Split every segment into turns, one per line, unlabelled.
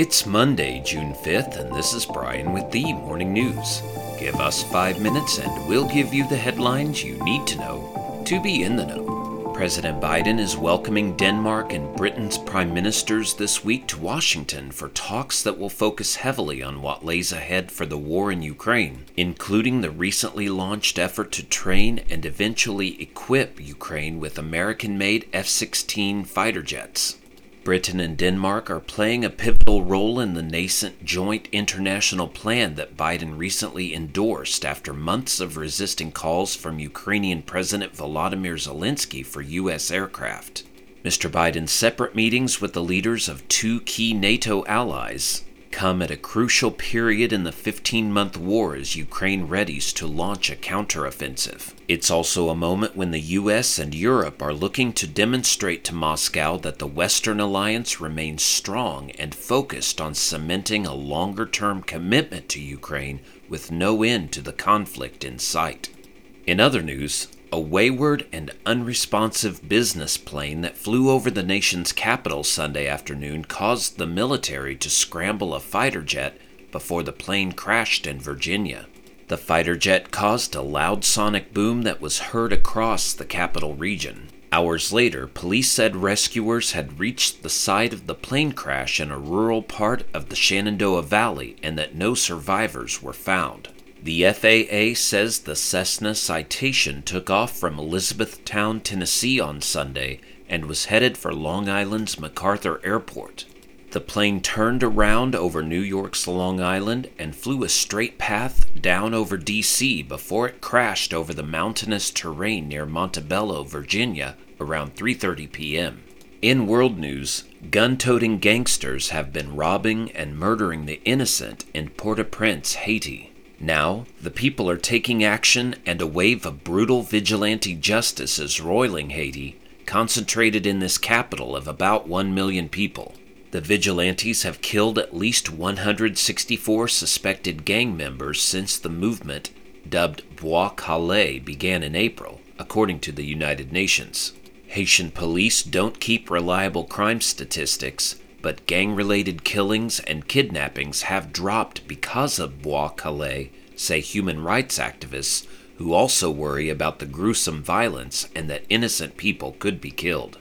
It's Monday, June 5th, and this is Brian with the Morning News. Give us five minutes and we'll give you the headlines you need to know to be in the know. President Biden is welcoming Denmark and Britain's prime ministers this week to Washington for talks that will focus heavily on what lays ahead for the war in Ukraine, including the recently launched effort to train and eventually equip Ukraine with American made F 16 fighter jets. Britain and Denmark are playing a pivotal role in the nascent joint international plan that Biden recently endorsed after months of resisting calls from Ukrainian President Volodymyr Zelensky for U.S. aircraft. Mr. Biden's separate meetings with the leaders of two key NATO allies come at a crucial period in the 15 month war as Ukraine readies to launch a counteroffensive. It's also a moment when the US and Europe are looking to demonstrate to Moscow that the Western alliance remains strong and focused on cementing a longer term commitment to Ukraine with no end to the conflict in sight. In other news, a wayward and unresponsive business plane that flew over the nation's capital Sunday afternoon caused the military to scramble a fighter jet before the plane crashed in Virginia. The fighter jet caused a loud sonic boom that was heard across the capital region. Hours later, police said rescuers had reached the site of the plane crash in a rural part of the Shenandoah Valley and that no survivors were found. The FAA says the Cessna Citation took off from Elizabethtown, Tennessee on Sunday and was headed for Long Island's MacArthur Airport. The plane turned around over New York's Long Island and flew a straight path down over D.C. before it crashed over the mountainous terrain near Montebello, Virginia, around 3:30 p.m. In world news, gun-toting gangsters have been robbing and murdering the innocent in Port-au-Prince, Haiti. Now, the people are taking action, and a wave of brutal vigilante justice is roiling Haiti, concentrated in this capital of about 1 million people. The vigilantes have killed at least 164 suspected gang members since the movement, dubbed Bwa Kale, began in April, according to the United Nations. Haitian police don't keep reliable crime statistics, but gang related killings and kidnappings have dropped because of Bwa Kale, say human rights activists who also worry about the gruesome violence and that innocent people could be killed.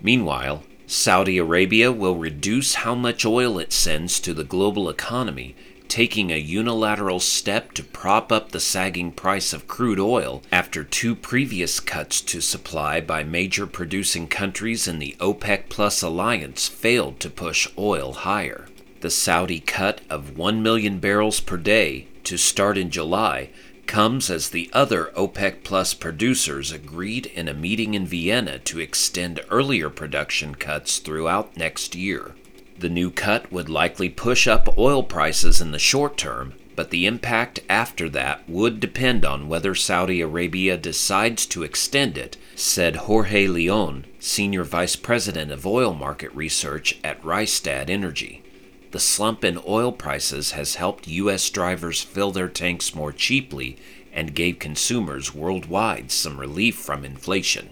Meanwhile, Saudi Arabia will reduce how much oil it sends to the global economy, taking a unilateral step to prop up the sagging price of crude oil after two previous cuts to supply by major producing countries in the OPEC Plus alliance failed to push oil higher. The Saudi cut of 1 million barrels per day to start in July comes as the other OPEC Plus producers agreed in a meeting in Vienna to extend earlier production cuts throughout next year. The new cut would likely push up oil prices in the short term, but the impact after that would depend on whether Saudi Arabia decides to extend it, said Jorge Leon, Senior Vice President of Oil Market Research at Rystad Energy. The slump in oil prices has helped U.S. drivers fill their tanks more cheaply and gave consumers worldwide some relief from inflation.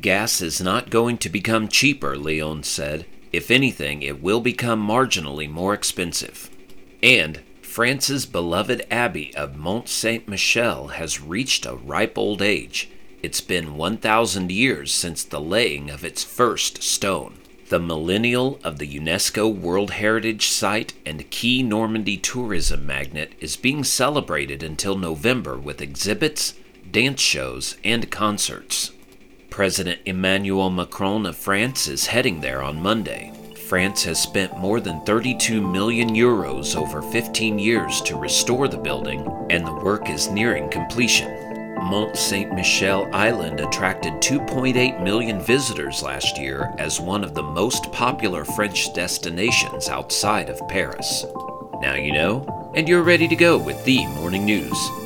Gas is not going to become cheaper, Leon said. If anything, it will become marginally more expensive. And France's beloved abbey of Mont Saint Michel has reached a ripe old age. It's been 1,000 years since the laying of its first stone the millennial of the UNESCO World Heritage Site and key Normandy tourism magnet, is being celebrated until November with exhibits, dance shows, and concerts. President Emmanuel Macron of France is heading there on Monday. France has spent more than 32 million euros over 15 years to restore the building, and the work is nearing completion. Mont Saint Michel Island attracted 2.8 million visitors last year as one of the most popular French destinations outside of Paris. Now you know, and you're ready to go with the morning news.